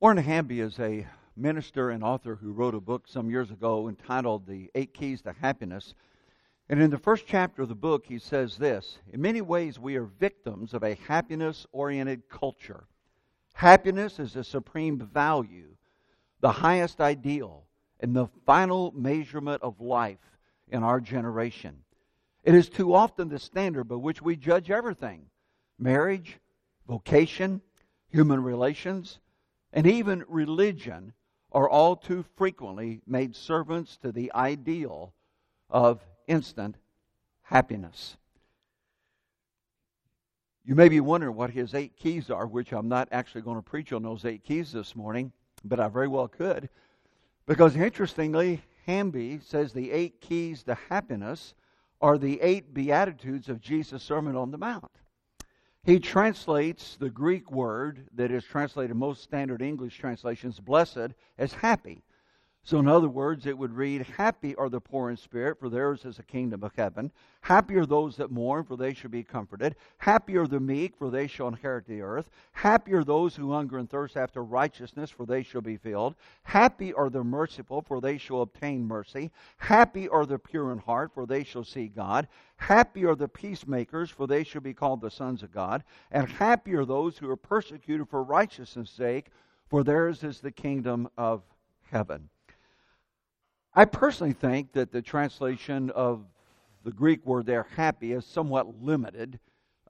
Warren Hamby is a minister and author who wrote a book some years ago entitled The Eight Keys to Happiness. And in the first chapter of the book, he says this In many ways, we are victims of a happiness oriented culture. Happiness is a supreme value, the highest ideal, and the final measurement of life in our generation. It is too often the standard by which we judge everything marriage, vocation, human relations, and even religion are all too frequently made servants to the ideal of instant happiness. You may be wondering what his eight keys are, which I'm not actually going to preach on those eight keys this morning, but I very well could. Because interestingly, Hamby says the eight keys to happiness are the eight Beatitudes of Jesus' Sermon on the Mount. He translates the Greek word that is translated most standard English translations, blessed, as happy. So, in other words, it would read, Happy are the poor in spirit, for theirs is the kingdom of heaven. Happy are those that mourn, for they shall be comforted. Happy are the meek, for they shall inherit the earth. Happy are those who hunger and thirst after righteousness, for they shall be filled. Happy are the merciful, for they shall obtain mercy. Happy are the pure in heart, for they shall see God. Happy are the peacemakers, for they shall be called the sons of God. And happy are those who are persecuted for righteousness' sake, for theirs is the kingdom of heaven. I personally think that the translation of the Greek word there, happy, is somewhat limited.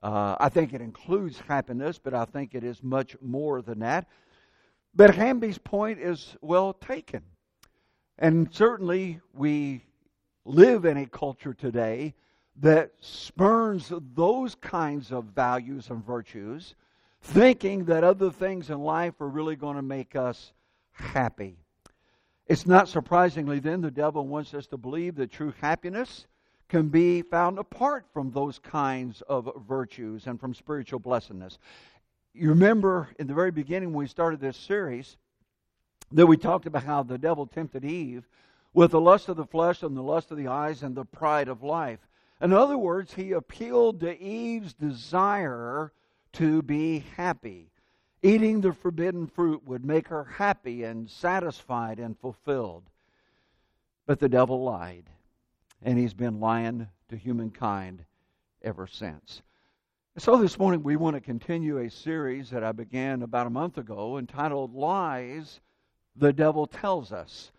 Uh, I think it includes happiness, but I think it is much more than that. But Hamby's point is well taken. And certainly we live in a culture today that spurns those kinds of values and virtues, thinking that other things in life are really going to make us happy. It's not surprisingly, then, the devil wants us to believe that true happiness can be found apart from those kinds of virtues and from spiritual blessedness. You remember in the very beginning when we started this series that we talked about how the devil tempted Eve with the lust of the flesh and the lust of the eyes and the pride of life. In other words, he appealed to Eve's desire to be happy. Eating the forbidden fruit would make her happy and satisfied and fulfilled. But the devil lied, and he's been lying to humankind ever since. So this morning we want to continue a series that I began about a month ago entitled Lies the Devil Tells Us.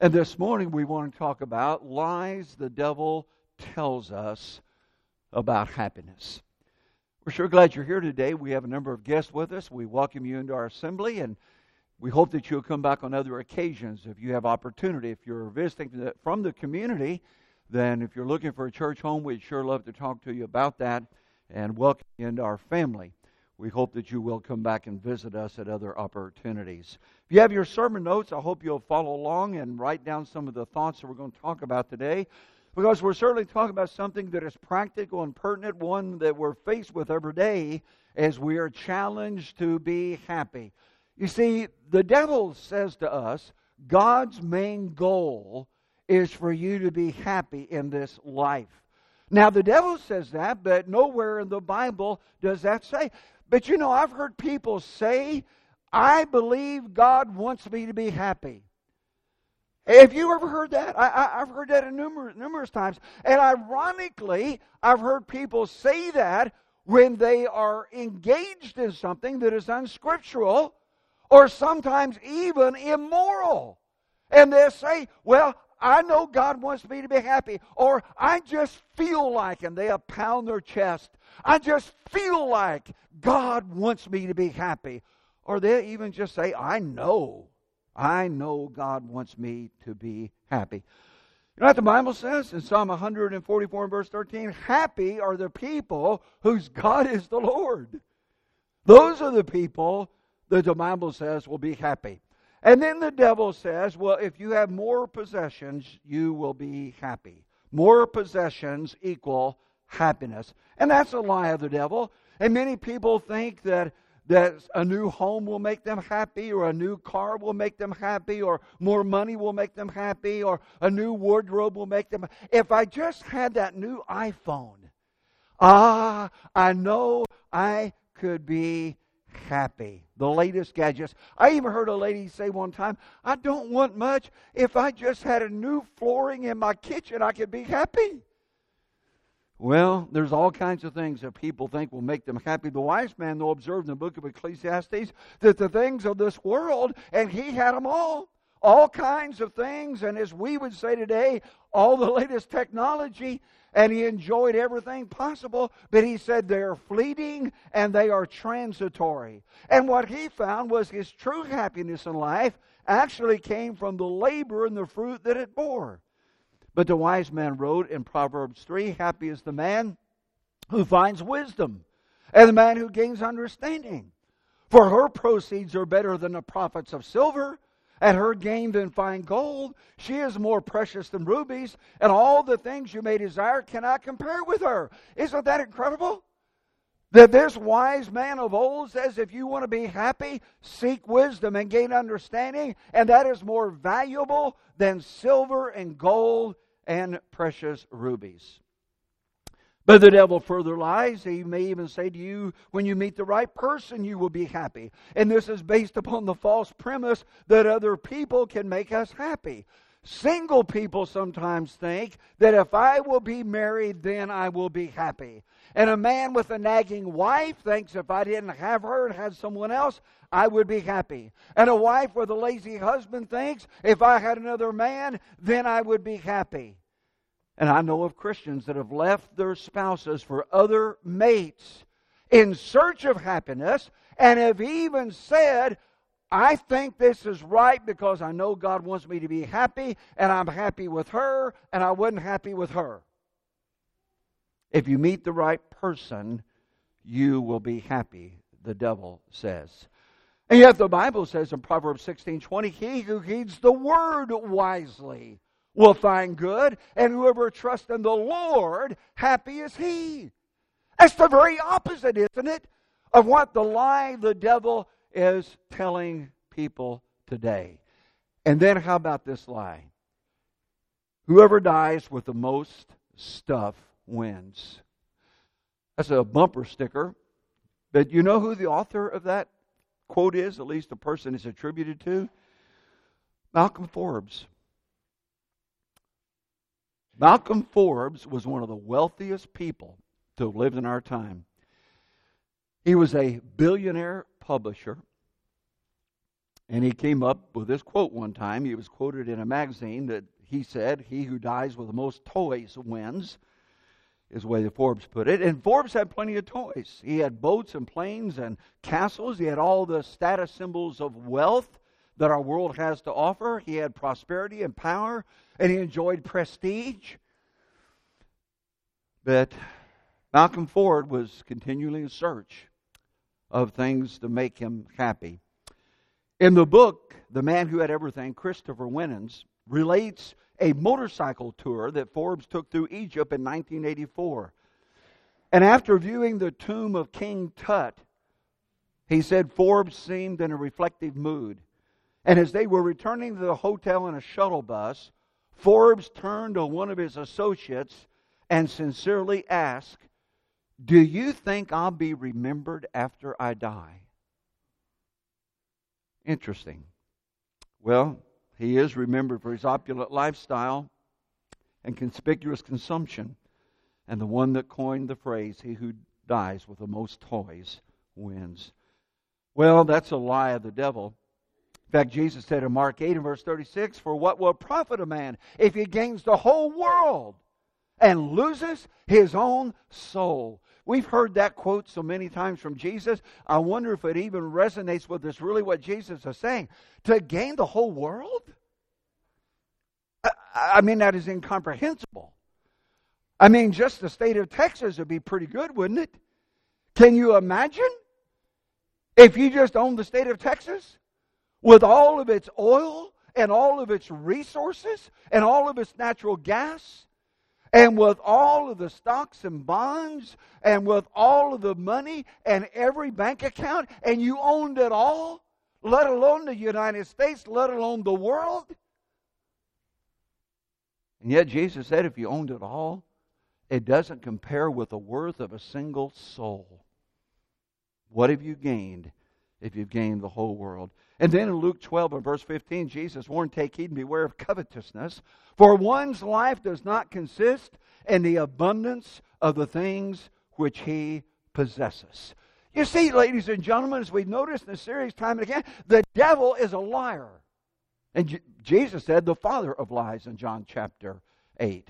And this morning we want to talk about lies the devil tells us about happiness. We're sure glad you're here today. We have a number of guests with us. We welcome you into our assembly, and we hope that you'll come back on other occasions if you have opportunity. If you're visiting from the community, then if you're looking for a church home, we'd sure love to talk to you about that and welcome you into our family. We hope that you will come back and visit us at other opportunities. If you have your sermon notes, I hope you'll follow along and write down some of the thoughts that we're going to talk about today because we're certainly talking about something that is practical and pertinent, one that we're faced with every day as we are challenged to be happy. You see, the devil says to us, God's main goal is for you to be happy in this life. Now, the devil says that, but nowhere in the Bible does that say. But you know, I've heard people say, I believe God wants me to be happy. Have you ever heard that? I, have heard that numerous, numerous times. And ironically, I've heard people say that when they are engaged in something that is unscriptural or sometimes even immoral. And they say, Well, I know God wants me to be happy, or I just feel like, and they pound their chest, I just feel like God wants me to be happy. Or they even just say, I know I know God wants me to be happy. You know what the Bible says in Psalm 144 verse 13? Happy are the people whose God is the Lord. Those are the people that the Bible says will be happy. And then the devil says, well, if you have more possessions, you will be happy. More possessions equal happiness. And that's a lie of the devil. And many people think that that a new home will make them happy, or a new car will make them happy, or more money will make them happy, or a new wardrobe will make them. If I just had that new iPhone, ah, I know I could be happy. The latest gadgets. I even heard a lady say one time, I don't want much. If I just had a new flooring in my kitchen, I could be happy. Well, there's all kinds of things that people think will make them happy. The wise man, though, observed in the book of Ecclesiastes that the things of this world, and he had them all, all kinds of things, and as we would say today, all the latest technology, and he enjoyed everything possible, but he said they're fleeting and they are transitory. And what he found was his true happiness in life actually came from the labor and the fruit that it bore. But the wise man wrote in Proverbs 3 Happy is the man who finds wisdom, and the man who gains understanding. For her proceeds are better than the profits of silver, and her gain than fine gold. She is more precious than rubies, and all the things you may desire cannot compare with her. Isn't that incredible? That this wise man of old says if you want to be happy, seek wisdom and gain understanding, and that is more valuable than silver and gold and precious rubies. But the devil further lies. He may even say to you, when you meet the right person, you will be happy. And this is based upon the false premise that other people can make us happy. Single people sometimes think that if I will be married, then I will be happy. And a man with a nagging wife thinks if I didn't have her and had someone else, I would be happy. And a wife with a lazy husband thinks if I had another man, then I would be happy. And I know of Christians that have left their spouses for other mates in search of happiness and have even said, I think this is right because I know God wants me to be happy, and I'm happy with her, and I wasn't happy with her. If you meet the right person, you will be happy, the devil says. And yet the Bible says in Proverbs 16 20, he who heeds the word wisely will find good, and whoever trusts in the Lord, happy is he. That's the very opposite, isn't it, of what the lie the devil is telling people today. And then how about this lie? Whoever dies with the most stuff wins. That's a bumper sticker. But you know who the author of that quote is, at least the person is attributed to? Malcolm Forbes. Malcolm Forbes was one of the wealthiest people to have lived in our time. He was a billionaire publisher. And he came up with this quote one time. He was quoted in a magazine that he said, He who dies with the most toys wins, is the way the Forbes put it. And Forbes had plenty of toys. He had boats and planes and castles. He had all the status symbols of wealth that our world has to offer. He had prosperity and power and he enjoyed prestige. But Malcolm Forbes was continually in search of things to make him happy. In the book, The Man Who Had Everything, Christopher Winans relates a motorcycle tour that Forbes took through Egypt in 1984. And after viewing the tomb of King Tut, he said Forbes seemed in a reflective mood. And as they were returning to the hotel in a shuttle bus, Forbes turned to one of his associates and sincerely asked, Do you think I'll be remembered after I die? Interesting. Well, he is remembered for his opulent lifestyle and conspicuous consumption, and the one that coined the phrase, He who dies with the most toys wins. Well, that's a lie of the devil. In fact, Jesus said in Mark 8 and verse 36 For what will profit a man if he gains the whole world and loses his own soul? We've heard that quote so many times from Jesus. I wonder if it even resonates with us really what Jesus is saying. To gain the whole world? I mean, that is incomprehensible. I mean, just the state of Texas would be pretty good, wouldn't it? Can you imagine if you just owned the state of Texas? with all of its oil and all of its resources and all of its natural gas and with all of the stocks and bonds and with all of the money and every bank account and you owned it all, let alone the United States, let alone the world. And yet Jesus said if you owned it all, it doesn't compare with the worth of a single soul. What have you gained if you've gained the whole world. And then in Luke 12 and verse 15, Jesus warned, Take heed and beware of covetousness, for one's life does not consist in the abundance of the things which he possesses. You see, ladies and gentlemen, as we've noticed in the series time and again, the devil is a liar. And J- Jesus said, the father of lies in John chapter 8.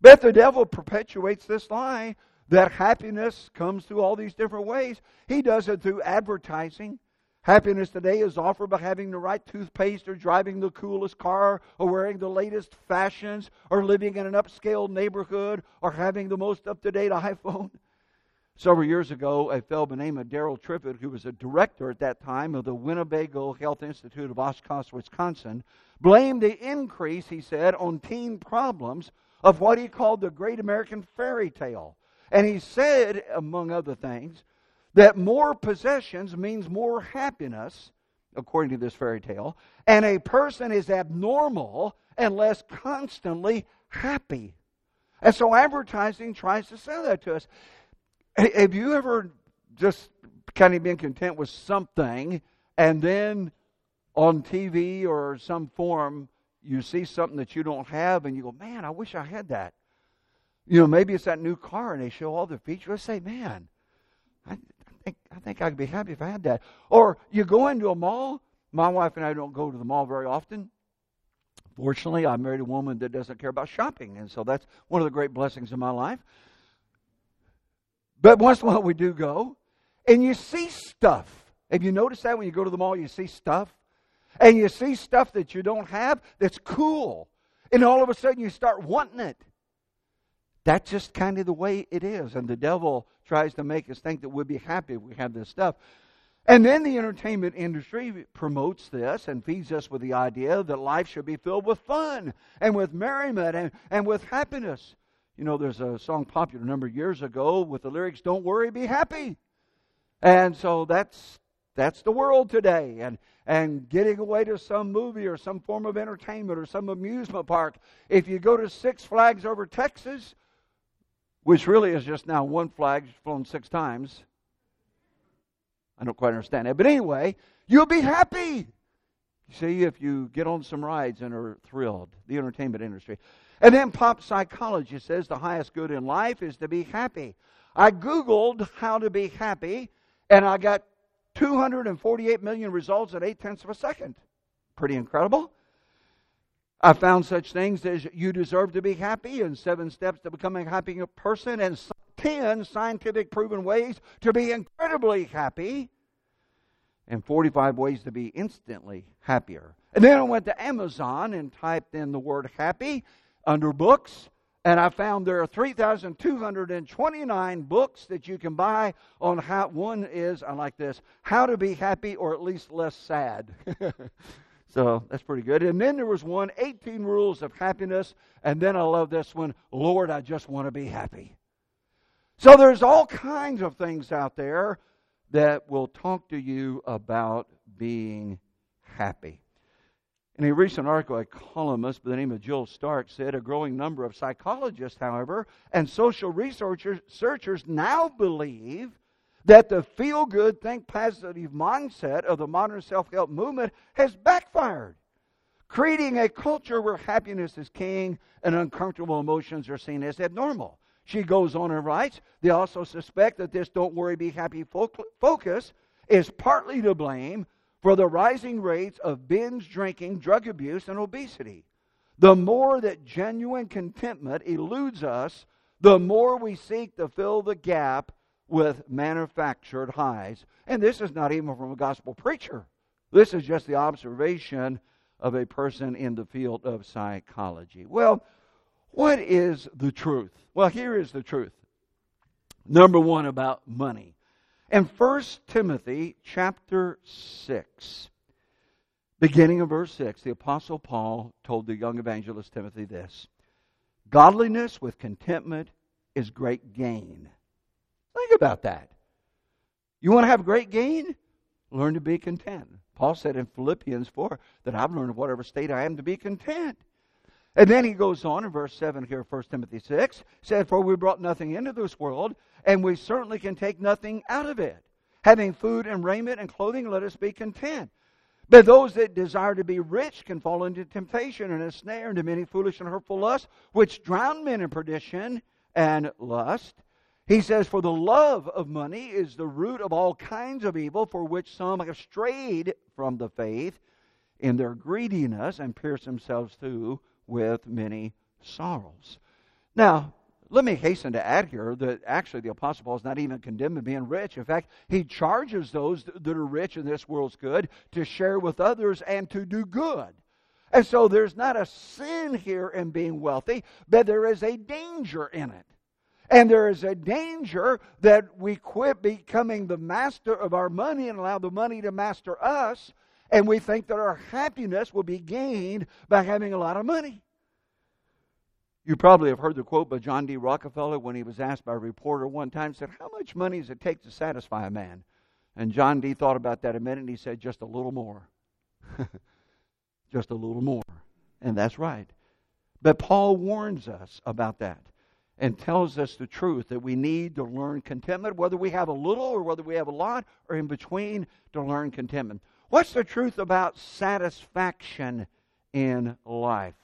But the devil perpetuates this lie that happiness comes through all these different ways. He does it through advertising. Happiness today is offered by having the right toothpaste or driving the coolest car or wearing the latest fashions or living in an upscale neighborhood or having the most up to date iPhone. Several years ago, a fellow by the name of Daryl Triffitt, who was a director at that time of the Winnebago Health Institute of Oshkosh, Wisconsin, blamed the increase, he said, on teen problems of what he called the Great American Fairy Tale. And he said, among other things, that more possessions means more happiness, according to this fairy tale, and a person is abnormal unless constantly happy. And so advertising tries to sell that to us. Have you ever just kind of been content with something and then on TV or some form you see something that you don't have and you go, man, I wish I had that. You know, maybe it's that new car and they show all the features. Say, man, I think I'd be happy if I had that. Or you go into a mall. My wife and I don't go to the mall very often. Fortunately, I married a woman that doesn't care about shopping, and so that's one of the great blessings of my life. But once in a while we do go, and you see stuff. Have you noticed that when you go to the mall, you see stuff? And you see stuff that you don't have that's cool. And all of a sudden you start wanting it. That's just kind of the way it is. And the devil tries to make us think that we'd be happy if we have this stuff. And then the entertainment industry promotes this and feeds us with the idea that life should be filled with fun and with merriment and, and with happiness. You know, there's a song popular a number of years ago with the lyrics, Don't worry, be happy. And so that's that's the world today. And and getting away to some movie or some form of entertainment or some amusement park. If you go to Six Flags over Texas, which really is just now one flag flown six times. I don't quite understand that. But anyway, you'll be happy. See, if you get on some rides and are thrilled, the entertainment industry. And then pop psychology says the highest good in life is to be happy. I Googled how to be happy, and I got 248 million results at 8 tenths of a second. Pretty incredible. I found such things as you deserve to be happy and seven steps to becoming a happy person and 10 scientific proven ways to be incredibly happy and 45 ways to be instantly happier. And then I went to Amazon and typed in the word happy under books and I found there are 3,229 books that you can buy on how one is, I like this, how to be happy or at least less sad. So that's pretty good. And then there was one, 18 Rules of Happiness. And then I love this one, Lord, I just want to be happy. So there's all kinds of things out there that will talk to you about being happy. In a recent article, a columnist by the name of Jill Stark said a growing number of psychologists, however, and social researchers now believe that the feel good, think positive mindset of the modern self help movement has backfired, creating a culture where happiness is king and uncomfortable emotions are seen as abnormal. She goes on and writes, they also suspect that this don't worry, be happy focus is partly to blame for the rising rates of binge drinking, drug abuse, and obesity. The more that genuine contentment eludes us, the more we seek to fill the gap with manufactured highs. And this is not even from a gospel preacher. This is just the observation of a person in the field of psychology. Well, what is the truth? Well, here is the truth. Number one about money. In 1 Timothy chapter 6, beginning of verse 6, the Apostle Paul told the young evangelist Timothy this Godliness with contentment is great gain. Think about that. You want to have great gain? Learn to be content. Paul said in Philippians 4 that I've learned whatever state I am to be content. And then he goes on in verse 7 here, 1 Timothy 6, said, For we brought nothing into this world, and we certainly can take nothing out of it. Having food and raiment and clothing, let us be content. But those that desire to be rich can fall into temptation and a snare into many foolish and hurtful lusts, which drown men in perdition and lust. He says, For the love of money is the root of all kinds of evil, for which some have strayed from the faith in their greediness and pierced themselves through with many sorrows. Now, let me hasten to add here that actually the Apostle Paul is not even condemning being rich. In fact, he charges those that are rich in this world's good to share with others and to do good. And so there's not a sin here in being wealthy, but there is a danger in it. And there is a danger that we quit becoming the master of our money and allow the money to master us, and we think that our happiness will be gained by having a lot of money. You probably have heard the quote by John D. Rockefeller when he was asked by a reporter one time, said, How much money does it take to satisfy a man? And John D. thought about that a minute and he said, Just a little more. Just a little more. And that's right. But Paul warns us about that and tells us the truth that we need to learn contentment, whether we have a little or whether we have a lot or in between, to learn contentment. What's the truth about satisfaction in life?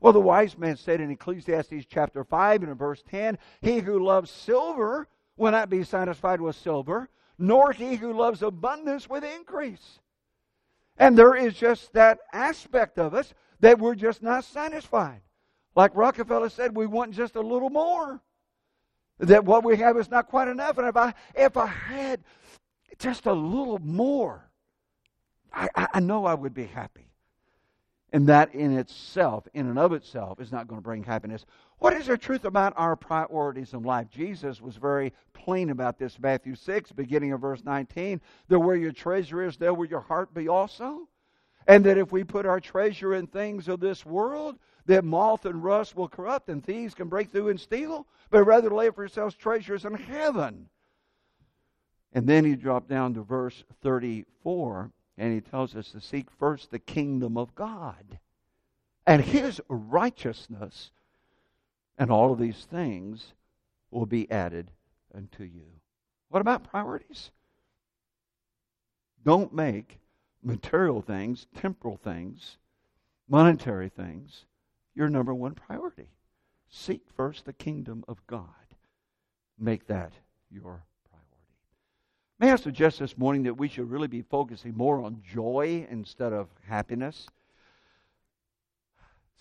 Well, the wise man said in Ecclesiastes chapter 5 and in verse 10 He who loves silver will not be satisfied with silver, nor he who loves abundance with increase. And there is just that aspect of us that we're just not satisfied. Like Rockefeller said, we want just a little more. That what we have is not quite enough. And if I if I had just a little more, I, I know I would be happy. And that in itself, in and of itself, is not going to bring happiness. What is the truth about our priorities in life? Jesus was very plain about this. Matthew 6, beginning of verse 19, that where your treasure is, there will your heart be also. And that if we put our treasure in things of this world, that moth and rust will corrupt and thieves can break through and steal, but rather lay up for yourselves treasures in heaven. And then he dropped down to verse 34, and he tells us to seek first the kingdom of God and his righteousness, and all of these things will be added unto you. What about priorities? Don't make material things, temporal things, monetary things, your number one priority. Seek first the kingdom of God. Make that your priority. May I suggest this morning that we should really be focusing more on joy instead of happiness?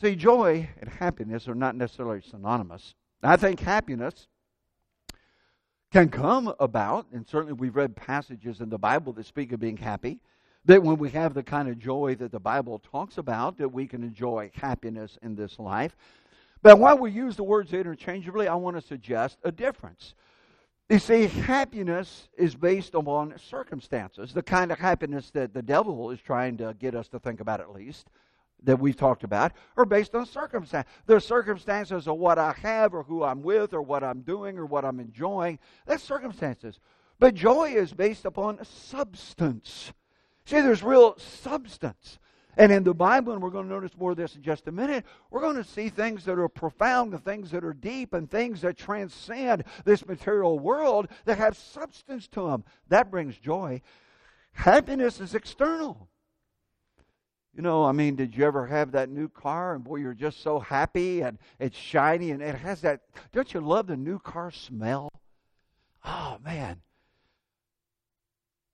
See, joy and happiness are not necessarily synonymous. I think happiness can come about, and certainly we've read passages in the Bible that speak of being happy that when we have the kind of joy that the Bible talks about, that we can enjoy happiness in this life. But while we use the words interchangeably, I want to suggest a difference. You see, happiness is based upon circumstances, the kind of happiness that the devil is trying to get us to think about, at least, that we've talked about, are based on circumstance. The circumstances of what I have, or who I'm with, or what I'm doing, or what I'm enjoying. That's circumstances. But joy is based upon substance. See, there's real substance. And in the Bible, and we're going to notice more of this in just a minute, we're going to see things that are profound, and things that are deep, and things that transcend this material world that have substance to them. That brings joy. Happiness is external. You know, I mean, did you ever have that new car and boy, you're just so happy and it's shiny and it has that. Don't you love the new car smell? Oh, man.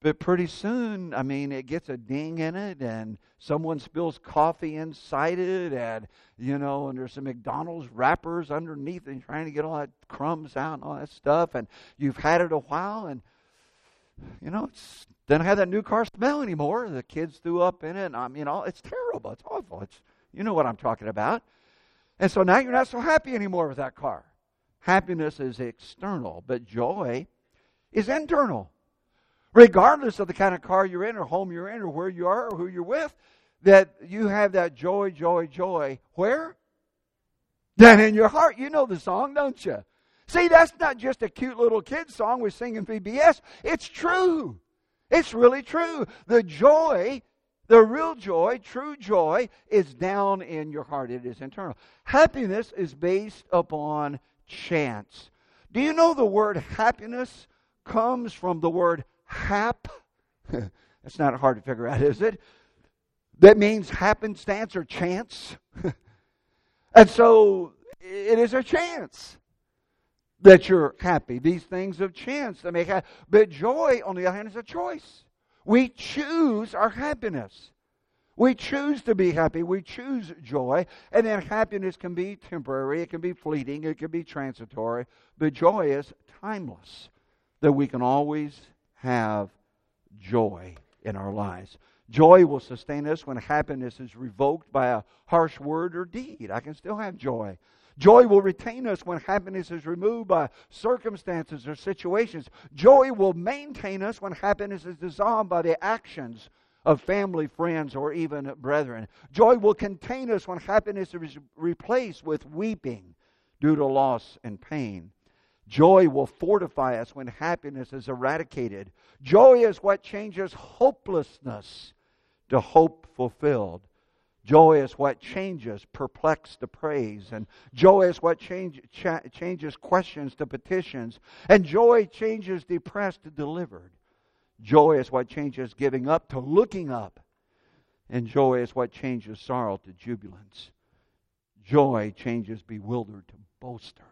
But pretty soon, I mean, it gets a ding in it, and someone spills coffee inside it, and you know, and there's some McDonald's wrappers underneath, and trying to get all that crumbs out and all that stuff, and you've had it a while, and you know, it's doesn't have that new car smell anymore. The kids threw up in it, and I'm, you know, it's terrible. It's awful. It's you know what I'm talking about. And so now you're not so happy anymore with that car. Happiness is external, but joy is internal regardless of the kind of car you're in or home you're in or where you are or who you're with, that you have that joy, joy, joy. Where? Down in your heart. You know the song, don't you? See, that's not just a cute little kid song we sing in VBS. It's true. It's really true. The joy, the real joy, true joy, is down in your heart. It is internal. Happiness is based upon chance. Do you know the word happiness comes from the word hap. That's not hard to figure out, is it? That means happenstance or chance. and so it is a chance that you're happy. These things of chance that make happy. But joy, on the other hand, is a choice. We choose our happiness. We choose to be happy. We choose joy. And then happiness can be temporary, it can be fleeting, it can be transitory. But joy is timeless. That we can always have joy in our lives. Joy will sustain us when happiness is revoked by a harsh word or deed. I can still have joy. Joy will retain us when happiness is removed by circumstances or situations. Joy will maintain us when happiness is dissolved by the actions of family, friends, or even brethren. Joy will contain us when happiness is replaced with weeping due to loss and pain. Joy will fortify us when happiness is eradicated. Joy is what changes hopelessness to hope fulfilled. Joy is what changes perplexed to praise. And joy is what change, cha- changes questions to petitions. And joy changes depressed to delivered. Joy is what changes giving up to looking up. And joy is what changes sorrow to jubilance. Joy changes bewildered to boaster.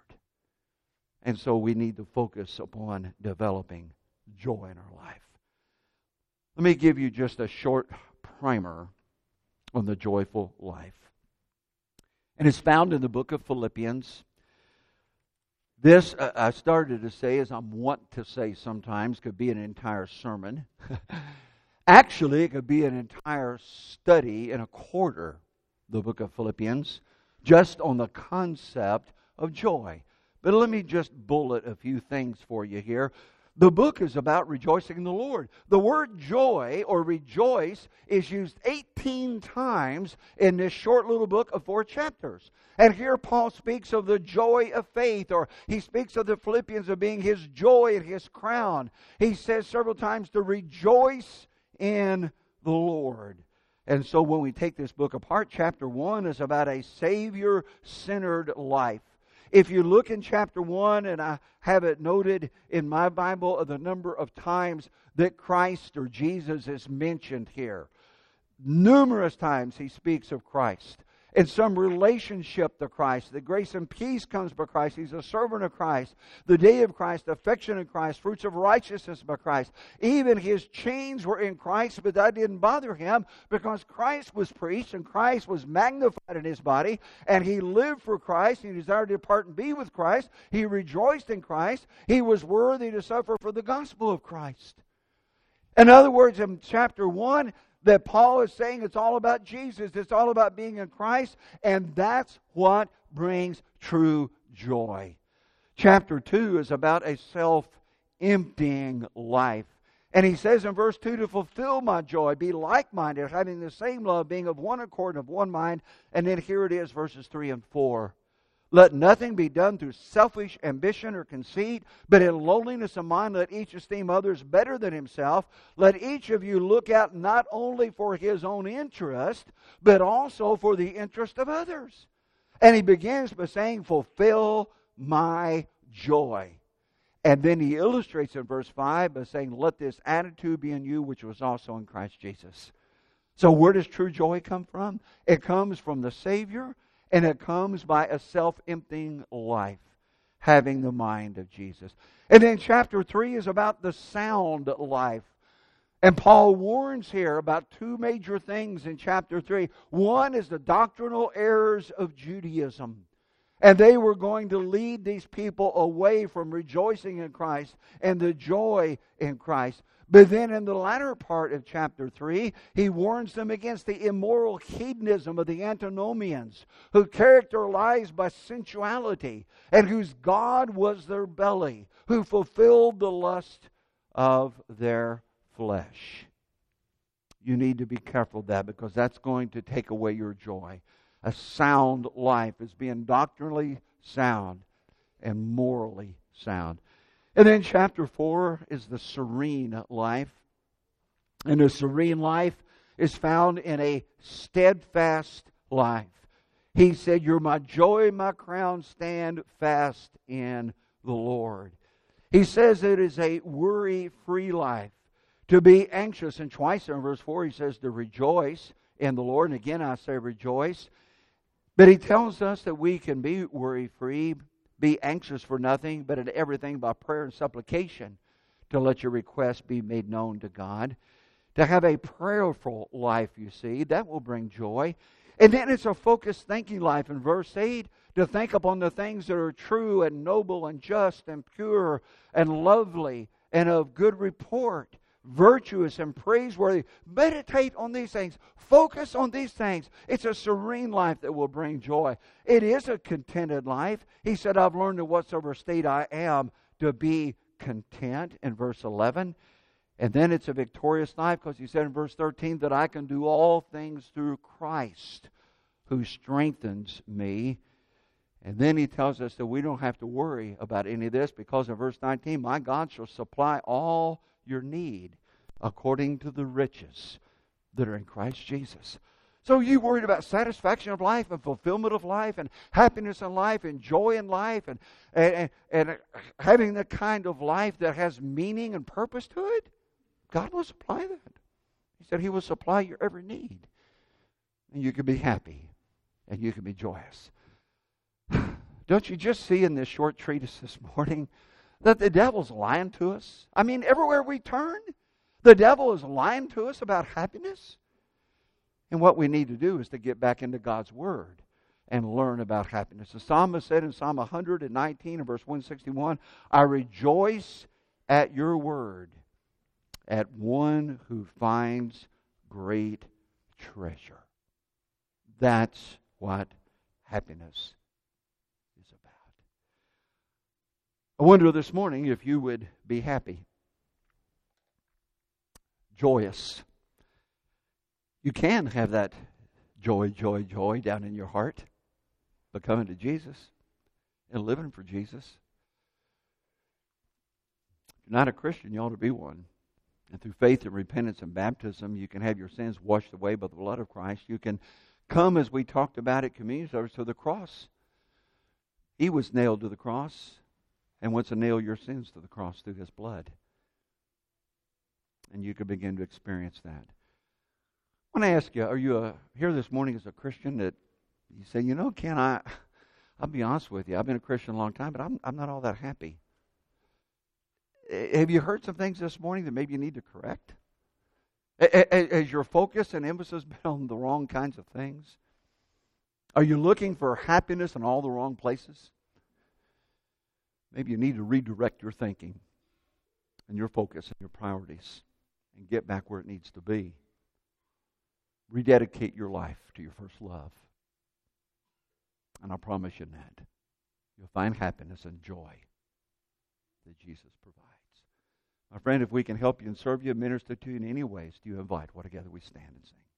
And so we need to focus upon developing joy in our life. Let me give you just a short primer on the joyful life. And it's found in the book of Philippians. This, uh, I started to say, as I'm wont to say sometimes, could be an entire sermon. Actually, it could be an entire study in a quarter, the book of Philippians, just on the concept of joy. But let me just bullet a few things for you here. The book is about rejoicing in the Lord. The word joy or rejoice is used 18 times in this short little book of four chapters. And here Paul speaks of the joy of faith, or he speaks of the Philippians of being his joy and his crown. He says several times to rejoice in the Lord. And so when we take this book apart, chapter 1 is about a Savior centered life. If you look in chapter 1, and I have it noted in my Bible of the number of times that Christ or Jesus is mentioned here, numerous times he speaks of Christ in some relationship to Christ. The grace and peace comes by Christ. He's a servant of Christ. The day of Christ, affection of Christ, fruits of righteousness by Christ. Even his chains were in Christ, but that didn't bother him because Christ was preached and Christ was magnified in his body, and he lived for Christ. He desired to depart and be with Christ. He rejoiced in Christ. He was worthy to suffer for the gospel of Christ. In other words, in chapter 1, that Paul is saying it's all about Jesus, it's all about being in Christ, and that's what brings true joy. Chapter 2 is about a self emptying life. And he says in verse 2 to fulfill my joy, be like minded, having the same love, being of one accord of one mind. And then here it is, verses 3 and 4. Let nothing be done through selfish ambition or conceit, but in lowliness of mind let each esteem others better than himself. Let each of you look out not only for his own interest, but also for the interest of others. And he begins by saying, Fulfill my joy. And then he illustrates in verse 5 by saying, Let this attitude be in you, which was also in Christ Jesus. So, where does true joy come from? It comes from the Savior and it comes by a self emptying life, having the mind of Jesus. And then chapter 3 is about the sound life. And Paul warns here about two major things in chapter 3. One is the doctrinal errors of Judaism. And they were going to lead these people away from rejoicing in Christ and the joy in Christ. But then in the latter part of chapter 3, he warns them against the immoral hedonism of the antinomians, who characterized by sensuality, and whose God was their belly, who fulfilled the lust of their flesh. You need to be careful of that because that's going to take away your joy. A sound life is being doctrinally sound and morally sound. And then chapter 4 is the serene life. And the serene life is found in a steadfast life. He said, You're my joy, my crown, stand fast in the Lord. He says it is a worry free life. to be anxious. And twice in verse 4 he says to rejoice in the Lord. And again I say rejoice. But he tells us that we can be worry free, be anxious for nothing, but in everything by prayer and supplication to let your requests be made known to God. To have a prayerful life, you see, that will bring joy. And then it's a focused thinking life in verse 8 to think upon the things that are true and noble and just and pure and lovely and of good report, virtuous and praiseworthy. Meditate on these things. Focus on these things. It's a serene life that will bring joy. It is a contented life. He said, I've learned in whatsoever state I am to be content in verse 11. And then it's a victorious life because he said in verse 13 that I can do all things through Christ who strengthens me. And then he tells us that we don't have to worry about any of this because in verse 19, my God shall supply all your need according to the riches that are in Christ Jesus. So you worried about satisfaction of life and fulfillment of life and happiness in life and joy in life and, and, and having the kind of life that has meaning and purpose to it? God will supply that. He said He will supply your every need. And you can be happy and you can be joyous. Don't you just see in this short treatise this morning that the devil's lying to us? I mean, everywhere we turn, the devil is lying to us about happiness. And what we need to do is to get back into God's Word and learn about happiness. The psalmist said in Psalm 119 and verse 161, I rejoice at your word, at one who finds great treasure. That's what happiness is about. I wonder this morning if you would be happy, joyous. You can have that joy, joy, joy down in your heart by coming to Jesus and living for Jesus. If you're not a Christian, you ought to be one. And through faith and repentance and baptism, you can have your sins washed away by the blood of Christ. You can come, as we talked about at communion service, to the cross. He was nailed to the cross and wants to nail your sins to the cross through his blood. And you can begin to experience that. I want to ask you, are you a, here this morning as a Christian that you say, you know, Ken, I, I'll be honest with you, I've been a Christian a long time, but I'm, I'm not all that happy. Have you heard some things this morning that maybe you need to correct? Has your focus and emphasis been on the wrong kinds of things? Are you looking for happiness in all the wrong places? Maybe you need to redirect your thinking and your focus and your priorities and get back where it needs to be. Rededicate your life to your first love. And I promise you that you'll find happiness and joy that Jesus provides. My friend, if we can help you and serve you minister to you in any ways, do you invite while together we stand and sing?